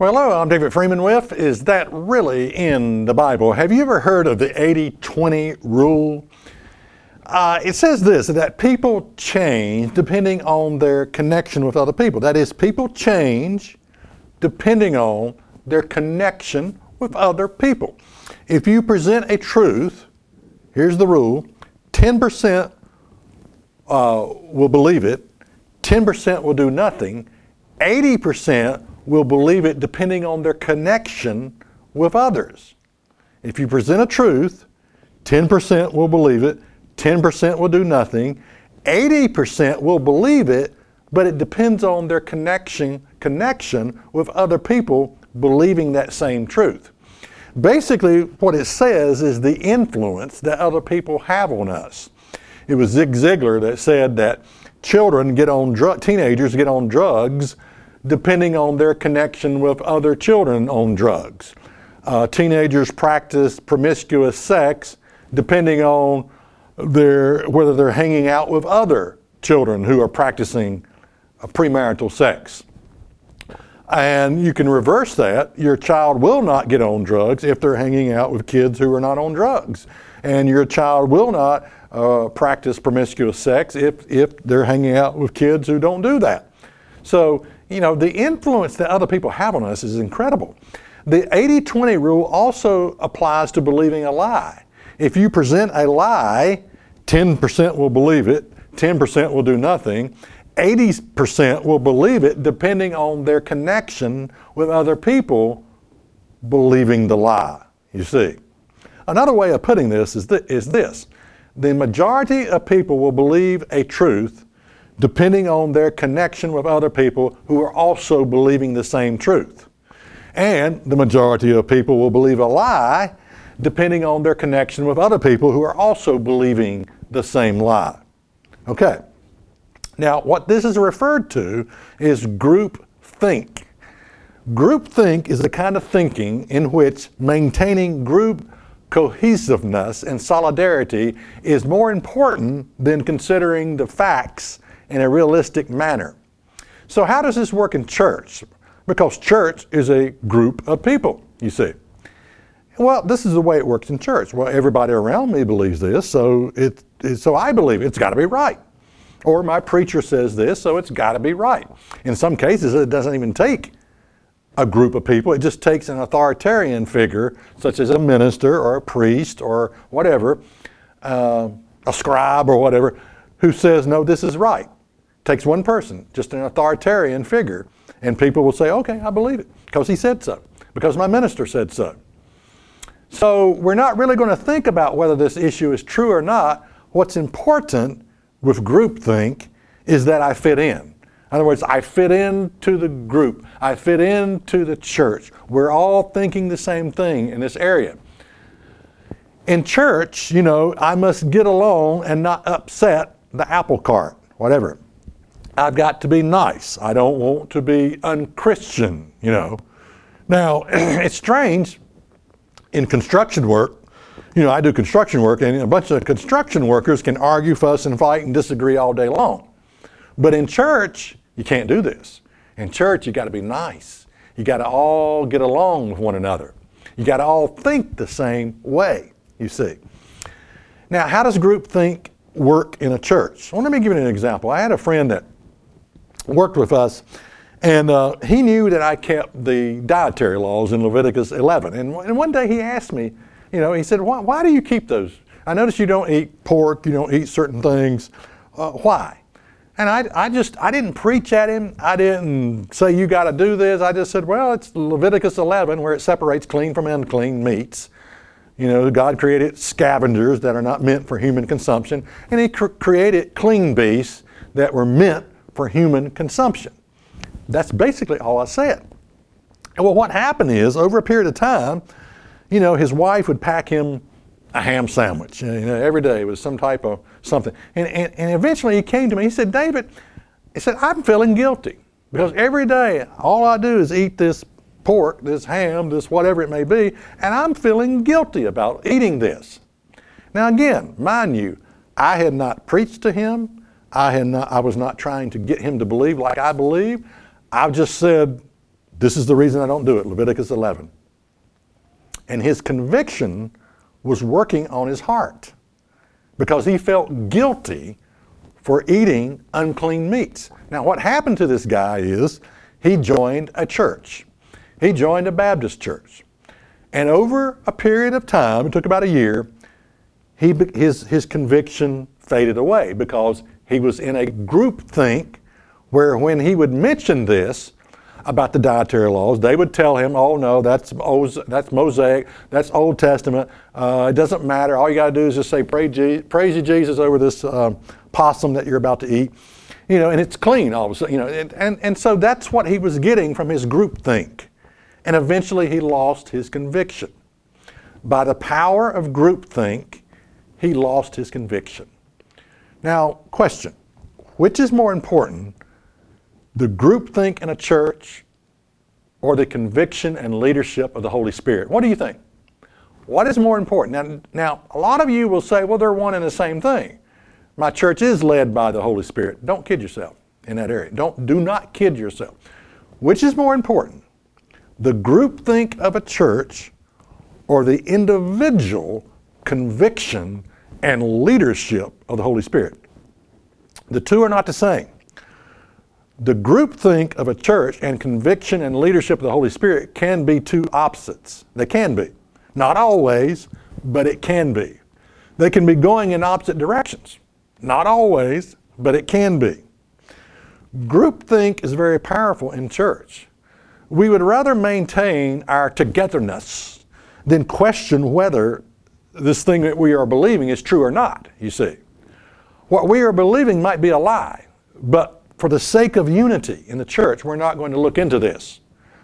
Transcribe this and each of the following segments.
Well, hello, I'm David Freeman with Is That Really in the Bible? Have you ever heard of the 80 20 rule? Uh, it says this that people change depending on their connection with other people. That is, people change depending on their connection with other people. If you present a truth, here's the rule 10% uh, will believe it, 10% will do nothing, 80% will believe it depending on their connection with others. If you present a truth, 10% will believe it, 10% will do nothing, 80% will believe it, but it depends on their connection connection with other people believing that same truth. Basically, what it says is the influence that other people have on us. It was Zig Ziglar that said that children get on drug, teenagers get on drugs depending on their connection with other children on drugs. Uh, teenagers practice promiscuous sex depending on their, whether they're hanging out with other children who are practicing premarital sex. And you can reverse that. Your child will not get on drugs if they're hanging out with kids who are not on drugs. And your child will not uh, practice promiscuous sex if, if they're hanging out with kids who don't do that. So you know, the influence that other people have on us is incredible. The 80 20 rule also applies to believing a lie. If you present a lie, 10% will believe it, 10% will do nothing, 80% will believe it depending on their connection with other people believing the lie. You see. Another way of putting this is, th- is this the majority of people will believe a truth depending on their connection with other people who are also believing the same truth. And the majority of people will believe a lie depending on their connection with other people who are also believing the same lie. Okay. Now, what this is referred to is group think. Group think is the kind of thinking in which maintaining group cohesiveness and solidarity is more important than considering the facts in a realistic manner. So, how does this work in church? Because church is a group of people, you see. Well, this is the way it works in church. Well, everybody around me believes this, so it, it so I believe it. it's got to be right. Or my preacher says this, so it's got to be right. In some cases, it doesn't even take a group of people. It just takes an authoritarian figure, such as a minister or a priest or whatever, uh, a scribe or whatever, who says, no, this is right takes one person, just an authoritarian figure, and people will say, okay, I believe it because he said so, because my minister said so. So we're not really going to think about whether this issue is true or not. What's important with groupthink is that I fit in. In other words, I fit into the group. I fit into the church. We're all thinking the same thing in this area. In church, you know, I must get along and not upset the apple cart, whatever. I've got to be nice. I don't want to be unchristian, you know. Now, it's strange in construction work. You know, I do construction work, and a bunch of construction workers can argue, fuss, and fight and disagree all day long. But in church, you can't do this. In church, you got to be nice. You got to all get along with one another. You got to all think the same way, you see. Now, how does group think work in a church? Well, let me give you an example. I had a friend that worked with us, and uh, he knew that I kept the dietary laws in Leviticus 11. And, and one day he asked me, you know, he said, why, why do you keep those? I notice you don't eat pork, you don't eat certain things. Uh, why? And I, I just, I didn't preach at him. I didn't say, you got to do this. I just said, well, it's Leviticus 11 where it separates clean from unclean meats. You know, God created scavengers that are not meant for human consumption, and He cr- created clean beasts that were meant for human consumption. That's basically all I said. Well, what happened is, over a period of time, you know, his wife would pack him a ham sandwich. You know, every day was some type of something. And, and, and eventually he came to me. He said, David, he said, I'm feeling guilty because every day all I do is eat this pork, this ham, this whatever it may be, and I'm feeling guilty about eating this. Now again, mind you, I had not preached to him. I had not, I was not trying to get him to believe like I believe. I've just said, this is the reason I don't do it, Leviticus 11. And his conviction was working on his heart because he felt guilty for eating unclean meats. Now, what happened to this guy is he joined a church. He joined a Baptist church. And over a period of time, it took about a year, he, his, his conviction faded away because he was in a group think where when he would mention this, about the dietary laws. They would tell him, "Oh no, that's that's Mosaic, that's Old Testament. Uh, it doesn't matter. All you got to do is just say praise, Je- praise Jesus over this uh, possum that you're about to eat, you know, and it's clean all of a sudden, you know." And, and and so that's what he was getting from his group think, and eventually he lost his conviction. By the power of group think, he lost his conviction. Now, question: Which is more important? the groupthink in a church or the conviction and leadership of the Holy Spirit? What do you think? What is more important? Now, now, a lot of you will say, well, they're one and the same thing. My church is led by the Holy Spirit. Don't kid yourself in that area. Don't, do not kid yourself. Which is more important? The groupthink of a church or the individual conviction and leadership of the Holy Spirit? The two are not the same the groupthink of a church and conviction and leadership of the Holy Spirit can be two opposites. They can be. Not always, but it can be. They can be going in opposite directions. Not always, but it can be. Groupthink is very powerful in church. We would rather maintain our togetherness than question whether this thing that we are believing is true or not, you see. What we are believing might be a lie, but for the sake of unity in the church, we're not going to look into this.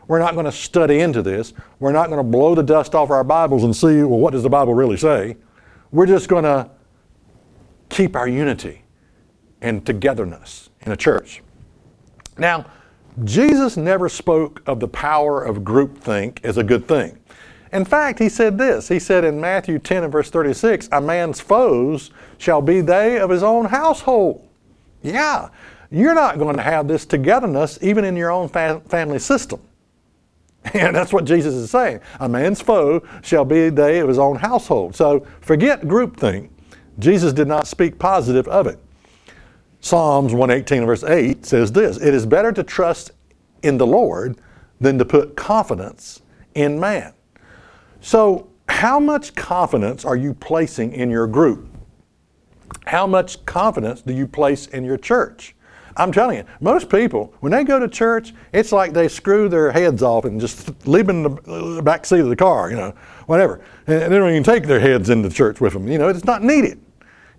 We're not going to study into this. We're not going to blow the dust off our Bibles and see, well, what does the Bible really say? We're just going to keep our unity and togetherness in a church. Now, Jesus never spoke of the power of groupthink as a good thing. In fact, he said this. He said in Matthew 10 and verse 36, A man's foes shall be they of his own household. Yeah, you're not going to have this togetherness even in your own fa- family system. And that's what Jesus is saying. A man's foe shall be they of his own household. So forget groupthink. Jesus did not speak positive of it. Psalms 118 verse 8 says this It is better to trust in the Lord than to put confidence in man. So, how much confidence are you placing in your group? How much confidence do you place in your church? I'm telling you, most people, when they go to church, it's like they screw their heads off and just leave them in the uh, back seat of the car, you know, whatever. And they don't even take their heads into church with them. You know, it's not needed.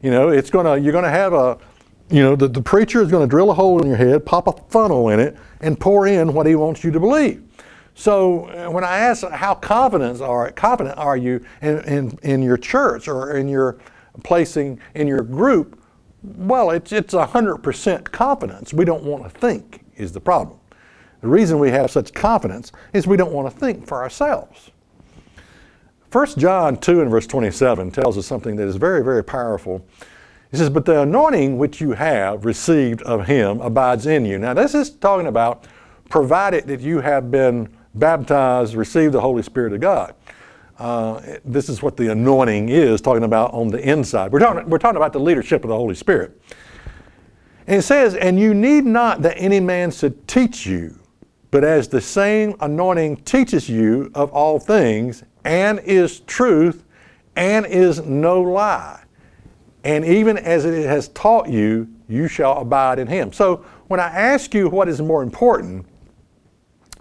You know, it's gonna, you're gonna have a, you know, the, the preacher is gonna drill a hole in your head, pop a funnel in it, and pour in what he wants you to believe. So uh, when I ask how confident are confident are you in, in, in your church or in your placing in your group, well, it's, it's 100% confidence. We don't want to think, is the problem. The reason we have such confidence is we don't want to think for ourselves. 1 John 2 and verse 27 tells us something that is very, very powerful. He says, But the anointing which you have received of him abides in you. Now, this is talking about provided that you have been baptized, receive the Holy Spirit of God. Uh, this is what the anointing is talking about on the inside. We're talking, we're talking about the leadership of the Holy Spirit. And it says, And you need not that any man should teach you, but as the same anointing teaches you of all things, and is truth, and is no lie. And even as it has taught you, you shall abide in him. So when I ask you what is more important,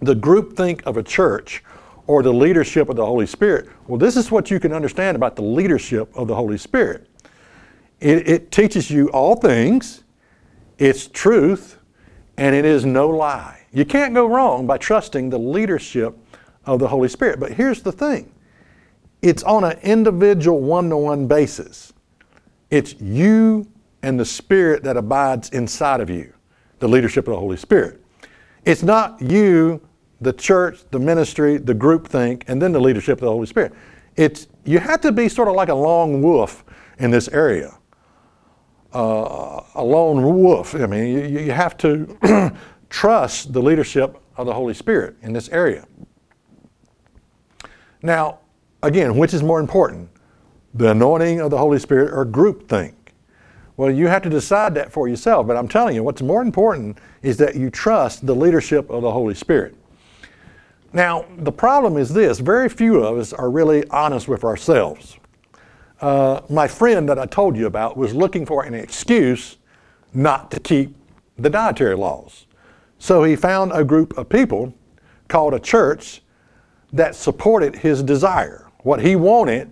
the groupthink of a church or the leadership of the Holy Spirit. Well, this is what you can understand about the leadership of the Holy Spirit. It, it teaches you all things, it's truth, and it is no lie. You can't go wrong by trusting the leadership of the Holy Spirit. But here's the thing it's on an individual one to one basis. It's you and the Spirit that abides inside of you, the leadership of the Holy Spirit. It's not you, the church, the ministry, the group think, and then the leadership of the Holy Spirit. It's you have to be sort of like a lone wolf in this area. Uh, a lone wolf. I mean, you, you have to trust the leadership of the Holy Spirit in this area. Now, again, which is more important, the anointing of the Holy Spirit or groupthink? Well, you have to decide that for yourself. But I'm telling you, what's more important is that you trust the leadership of the Holy Spirit. Now, the problem is this very few of us are really honest with ourselves. Uh, my friend that I told you about was looking for an excuse not to keep the dietary laws. So he found a group of people called a church that supported his desire. What he wanted,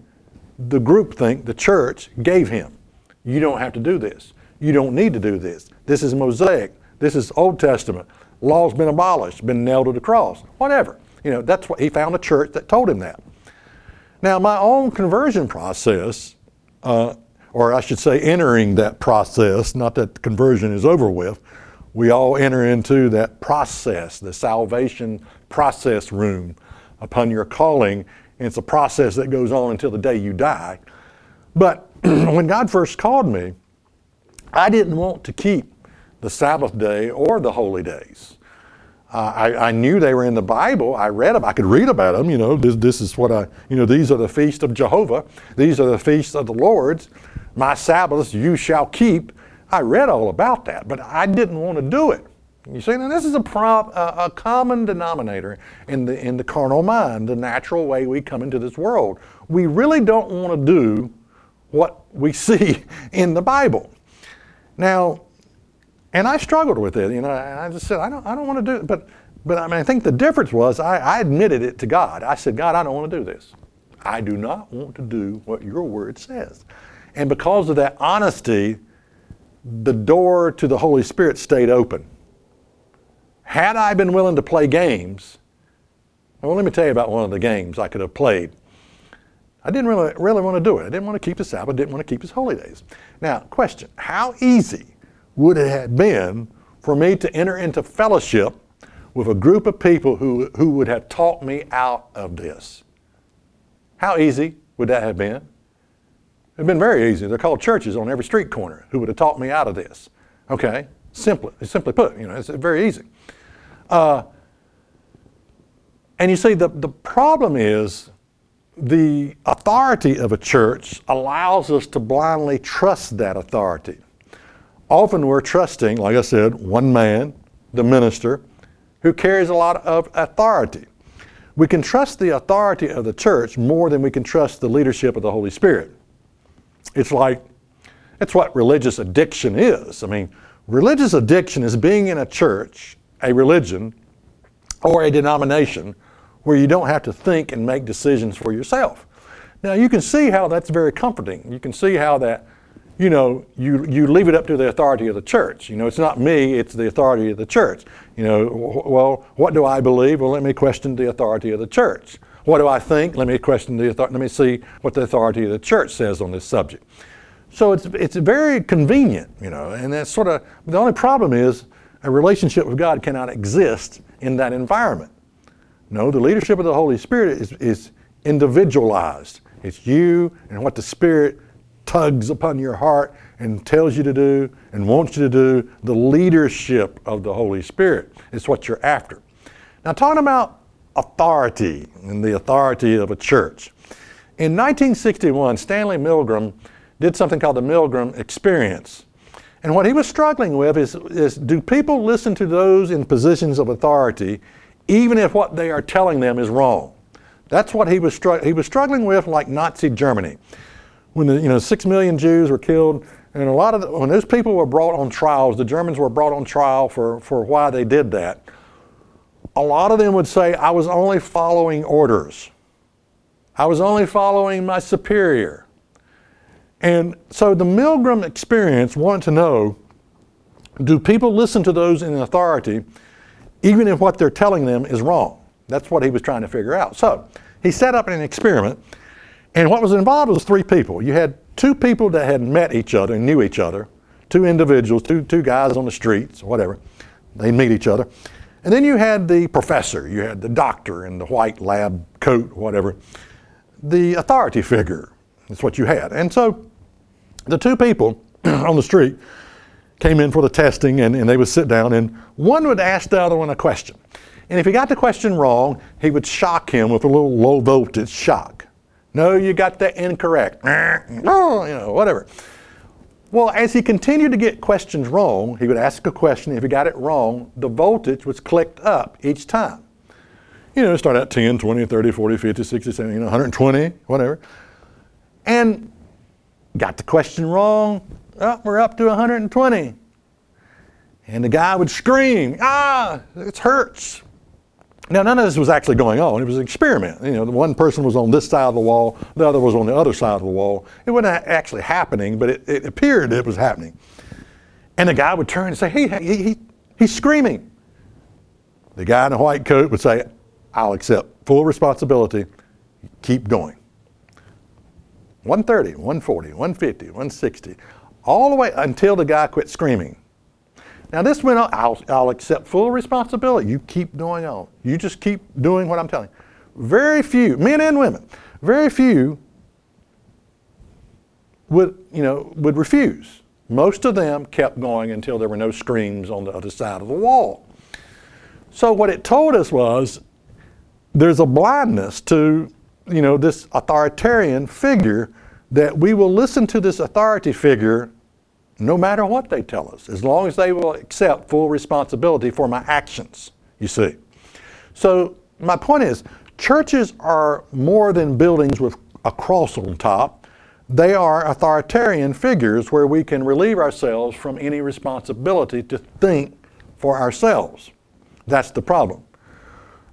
the group think, the church gave him. You don't have to do this. You don't need to do this. This is Mosaic. This is Old Testament. Law's been abolished, been nailed to the cross. Whatever. You know, that's what he found a church that told him that. Now, my own conversion process, uh, or I should say, entering that process, not that conversion is over with, we all enter into that process, the salvation process room upon your calling. And it's a process that goes on until the day you die. But when God first called me, I didn't want to keep the Sabbath day or the holy days. Uh, I, I, knew they were in the Bible. I read them. I could read about them. You know, this, this is what I, you know, these are the feasts of Jehovah. These are the feasts of the Lord's. My Sabbaths you shall keep. I read all about that, but I didn't want to do it. You see, now this is a, a common denominator in the, in the carnal mind, the natural way we come into this world. We really don't want to do what we see in the Bible. Now, and I struggled with it, you know, and I just said, I don't, I don't want to do it. But, but I mean, I think the difference was I, I admitted it to God. I said, God, I don't want to do this. I do not want to do what your word says. And because of that honesty, the door to the Holy Spirit stayed open. Had I been willing to play games, well, let me tell you about one of the games I could have played. I didn't really, really want to do it. I didn't want to keep the Sabbath, I didn't want to keep his holy days. Now, question How easy would it have been for me to enter into fellowship with a group of people who, who would have taught me out of this? How easy would that have been? It'd been very easy. They're called churches on every street corner who would have taught me out of this. Okay? Simply, simply put, you know, it's very easy. Uh, and you see, the, the problem is the authority of a church allows us to blindly trust that authority. Often we're trusting, like I said, one man, the minister, who carries a lot of authority. We can trust the authority of the church more than we can trust the leadership of the Holy Spirit. It's like, it's what religious addiction is. I mean, religious addiction is being in a church, a religion, or a denomination where you don't have to think and make decisions for yourself. Now, you can see how that's very comforting. You can see how that, you know, you, you leave it up to the authority of the church. You know, it's not me, it's the authority of the church. You know, well, what do I believe? Well, let me question the authority of the church. What do I think? Let me question the authority. Let me see what the authority of the church says on this subject. So it's, it's very convenient, you know, and that's sort of the only problem is a relationship with God cannot exist in that environment. No, the leadership of the Holy Spirit is, is individualized. It's you and what the Spirit tugs upon your heart and tells you to do and wants you to do. The leadership of the Holy Spirit It's what you're after. Now, talking about authority and the authority of a church. In 1961, Stanley Milgram did something called the Milgram Experience. And what he was struggling with is, is do people listen to those in positions of authority even if what they are telling them is wrong. That's what he was, str- he was struggling with, like Nazi Germany. When the, you know, six million Jews were killed, and a lot of the, when those people were brought on trials, the Germans were brought on trial for, for why they did that. A lot of them would say, I was only following orders. I was only following my superior. And so the Milgram experience wanted to know do people listen to those in authority even if what they're telling them is wrong. That's what he was trying to figure out. So he set up an experiment, And what was involved was three people. You had two people that had met each other and knew each other, two individuals, two, two guys on the streets, or whatever. They'd meet each other. And then you had the professor, you had the doctor in the white lab coat, whatever, the authority figure. That's what you had. And so the two people on the street came in for the testing and, and they would sit down and one would ask the other one a question. And if he got the question wrong, he would shock him with a little low voltage shock. No, you got that incorrect. No, you know, whatever. Well, as he continued to get questions wrong, he would ask a question. If he got it wrong, the voltage was clicked up each time. You know, start at 10, 20, 30, 40, 50, 60, 70, you know, 120, whatever. And got the question wrong, oh, we're up to 120. And the guy would scream, ah, it hurts. Now, none of this was actually going on. It was an experiment. You know, one person was on this side of the wall, the other was on the other side of the wall. It wasn't actually happening, but it, it appeared it was happening. And the guy would turn and say, hey, he, he, he's screaming. The guy in the white coat would say, I'll accept full responsibility. Keep going. 130, 140, 150, 160, all the way until the guy quit screaming. Now, this went on, I'll, I'll accept full responsibility. You keep going on. You just keep doing what I'm telling you. Very few, men and women, very few would, you know, would refuse. Most of them kept going until there were no screams on the other side of the wall. So what it told us was there's a blindness to, you know, this authoritarian figure that we will listen to this authority figure no matter what they tell us, as long as they will accept full responsibility for my actions, you see. So, my point is, churches are more than buildings with a cross on top. They are authoritarian figures where we can relieve ourselves from any responsibility to think for ourselves. That's the problem.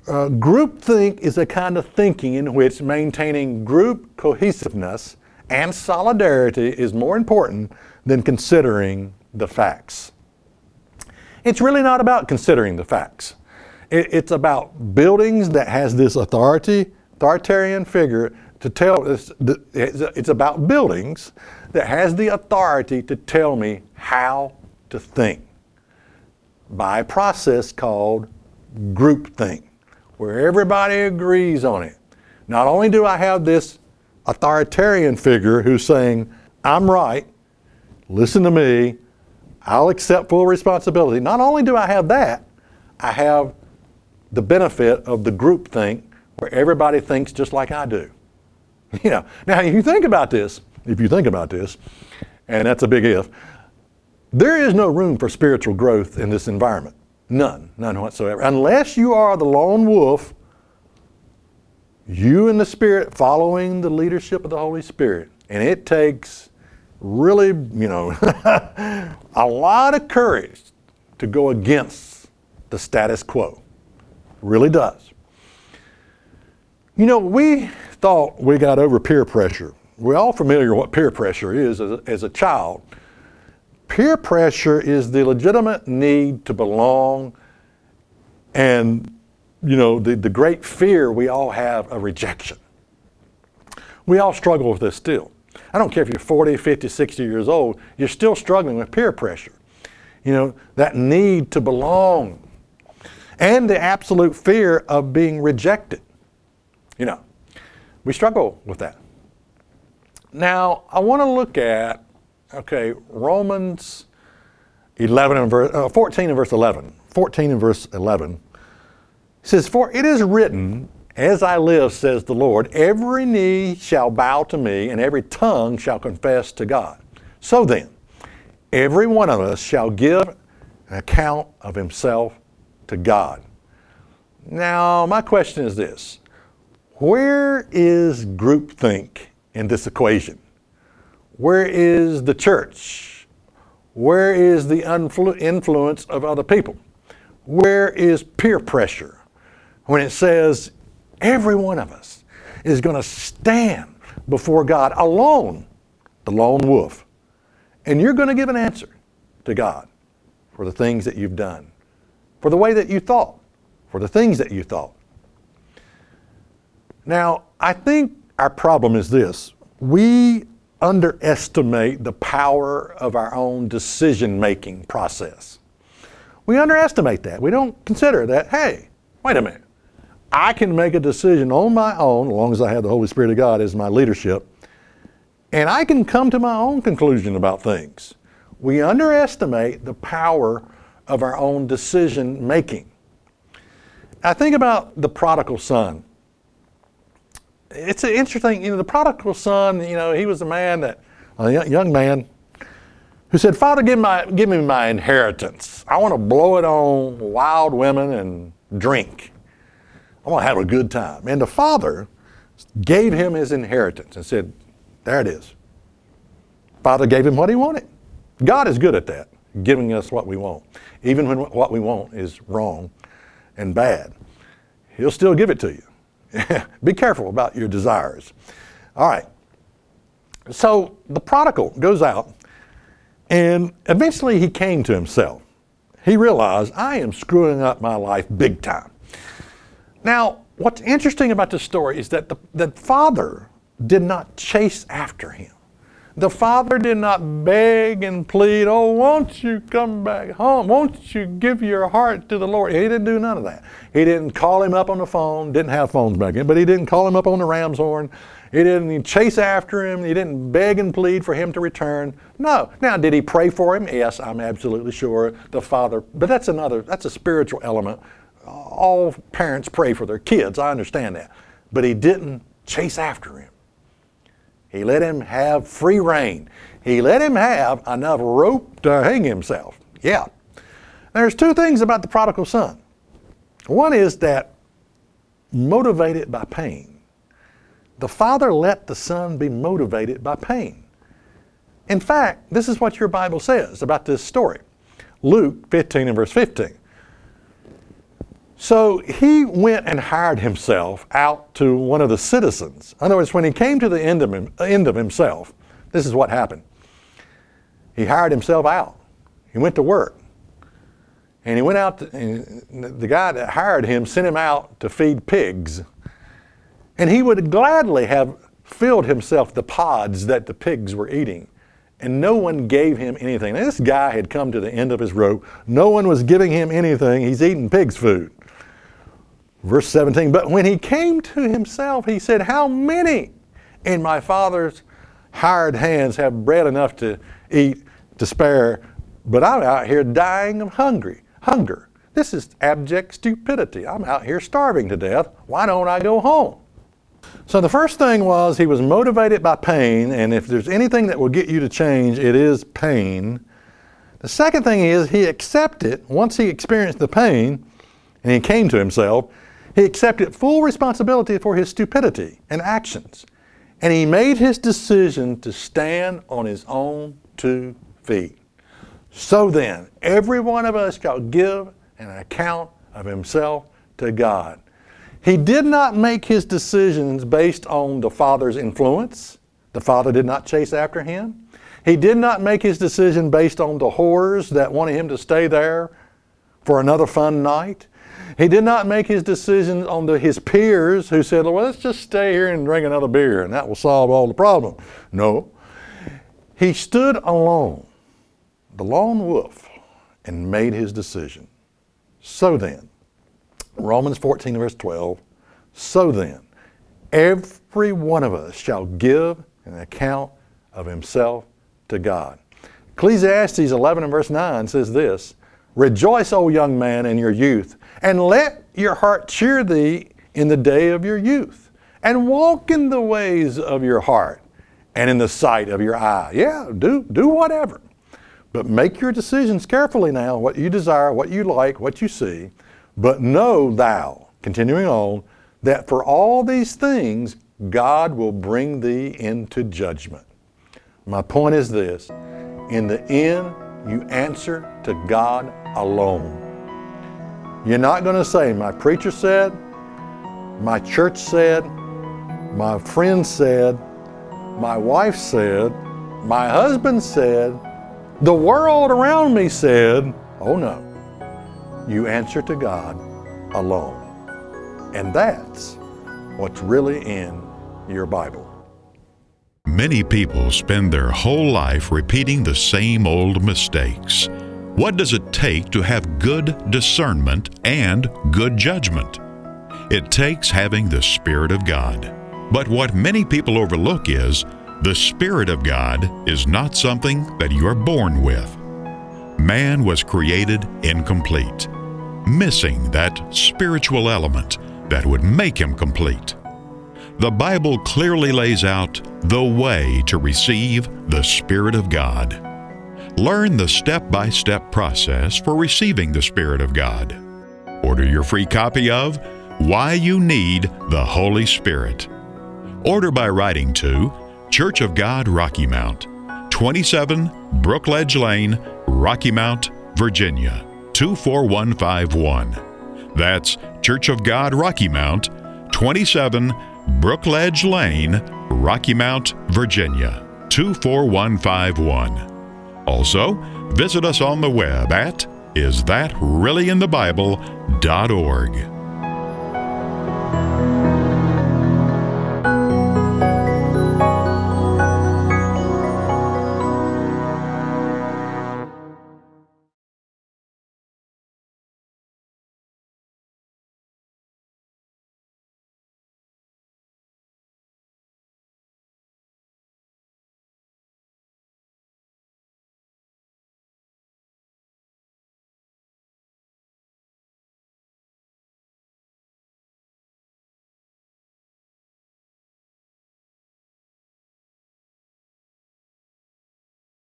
Uh, groupthink is a kind of thinking in which maintaining group cohesiveness and solidarity is more important than considering the facts. It's really not about considering the facts. it's about buildings that has this authority, authoritarian figure to tell us. It's about buildings that has the authority to tell me how to think by a process called groupthink, where everybody agrees on it. Not only do I have this authoritarian figure who's saying, I'm right, listen to me, I'll accept full responsibility. Not only do I have that, I have the benefit of the group think where everybody thinks just like I do. You know, now if you think about this, if you think about this, and that's a big if, there is no room for spiritual growth in this environment. None, none whatsoever. Unless you are the lone wolf, you and the Spirit following the leadership of the Holy Spirit. And it takes really, you know, a lot of courage to go against the status quo. Really does. You know, we thought we got over peer pressure. We're all familiar what peer pressure is as a, as a child. Peer pressure is the legitimate need to belong and, you know, the, the great fear we all have of rejection. We all struggle with this still. I don't care if you're 40, 50, 60 years old, you're still struggling with peer pressure. You know, that need to belong and the absolute fear of being rejected. You know, we struggle with that. Now, I want to look at, okay, Romans 11 and verse, uh, 14 and verse 11. 14 and verse 11 says, For it is written, as I live, says the Lord, every knee shall bow to me, and every tongue shall confess to God. So then, every one of us shall give an account of himself to God. Now, my question is this Where is groupthink in this equation? Where is the church? Where is the influ- influence of other people? Where is peer pressure? When it says Every one of us is going to stand before God alone, the lone wolf. And you're going to give an answer to God for the things that you've done, for the way that you thought, for the things that you thought. Now, I think our problem is this we underestimate the power of our own decision making process. We underestimate that. We don't consider that, hey, wait a minute. I can make a decision on my own, as long as I have the Holy Spirit of God as my leadership, and I can come to my own conclusion about things. We underestimate the power of our own decision making. I think about the prodigal son it's interesting, you know, the prodigal son, you know, he was a man that, a young man, who said, Father, give, my, give me my inheritance. I want to blow it on wild women and drink. I want to have a good time. And the father gave him his inheritance and said, There it is. Father gave him what he wanted. God is good at that, giving us what we want. Even when what we want is wrong and bad, He'll still give it to you. Be careful about your desires. All right. So the prodigal goes out, and eventually he came to himself. He realized, I am screwing up my life big time. Now, what's interesting about this story is that the, the father did not chase after him. The father did not beg and plead, Oh, won't you come back home? Won't you give your heart to the Lord? He didn't do none of that. He didn't call him up on the phone, didn't have phones back then, but he didn't call him up on the ram's horn. He didn't chase after him. He didn't beg and plead for him to return. No. Now, did he pray for him? Yes, I'm absolutely sure the father, but that's another, that's a spiritual element. All parents pray for their kids. I understand that. But he didn't chase after him. He let him have free rein. He let him have enough rope to hang himself. Yeah. There's two things about the prodigal son. One is that motivated by pain. The father let the son be motivated by pain. In fact, this is what your Bible says about this story. Luke 15 and verse 15. So he went and hired himself out to one of the citizens. In other words, when he came to the end of, him, end of himself, this is what happened. He hired himself out. He went to work. And he went out, to, the guy that hired him sent him out to feed pigs. And he would gladly have filled himself the pods that the pigs were eating. And no one gave him anything. Now, this guy had come to the end of his rope. No one was giving him anything. He's eating pig's food. Verse 17, but when he came to himself, he said, How many in my father's hired hands have bread enough to eat, to spare, but I'm out here dying of hungry, hunger. This is abject stupidity. I'm out here starving to death. Why don't I go home? So the first thing was he was motivated by pain, and if there's anything that will get you to change, it is pain. The second thing is he accepted, once he experienced the pain and he came to himself, he accepted full responsibility for his stupidity and actions. And he made his decision to stand on his own two feet. So then, every one of us shall give an account of himself to God. He did not make his decisions based on the Father's influence. The Father did not chase after him. He did not make his decision based on the whores that wanted him to stay there for another fun night. He did not make his decisions on the, his peers who said, well, let's just stay here and drink another beer and that will solve all the problem. No. He stood alone, the lone wolf, and made his decision. So then, Romans 14, verse 12, so then, every one of us shall give an account of himself to God. Ecclesiastes 11 and verse 9 says this Rejoice, O young man, in your youth, and let your heart cheer thee in the day of your youth, and walk in the ways of your heart and in the sight of your eye. Yeah, do, do whatever. But make your decisions carefully now, what you desire, what you like, what you see. But know thou, continuing on, that for all these things God will bring thee into judgment. My point is this in the end, you answer to God alone. You're not going to say, My preacher said, my church said, my friend said, my wife said, my husband said, the world around me said. Oh no. You answer to God alone. And that's what's really in your Bible. Many people spend their whole life repeating the same old mistakes. What does it take to have good discernment and good judgment? It takes having the Spirit of God. But what many people overlook is the Spirit of God is not something that you are born with. Man was created incomplete, missing that spiritual element that would make him complete. The Bible clearly lays out the way to receive the Spirit of God. Learn the step by step process for receiving the Spirit of God. Order your free copy of Why You Need the Holy Spirit. Order by writing to Church of God Rocky Mount, 27 Brookledge Lane, Rocky Mount, Virginia, 24151. That's Church of God Rocky Mount, 27 Brookledge Lane, Rocky Mount, Virginia, 24151. Also, visit us on the web at isthatreallyinthebible.org.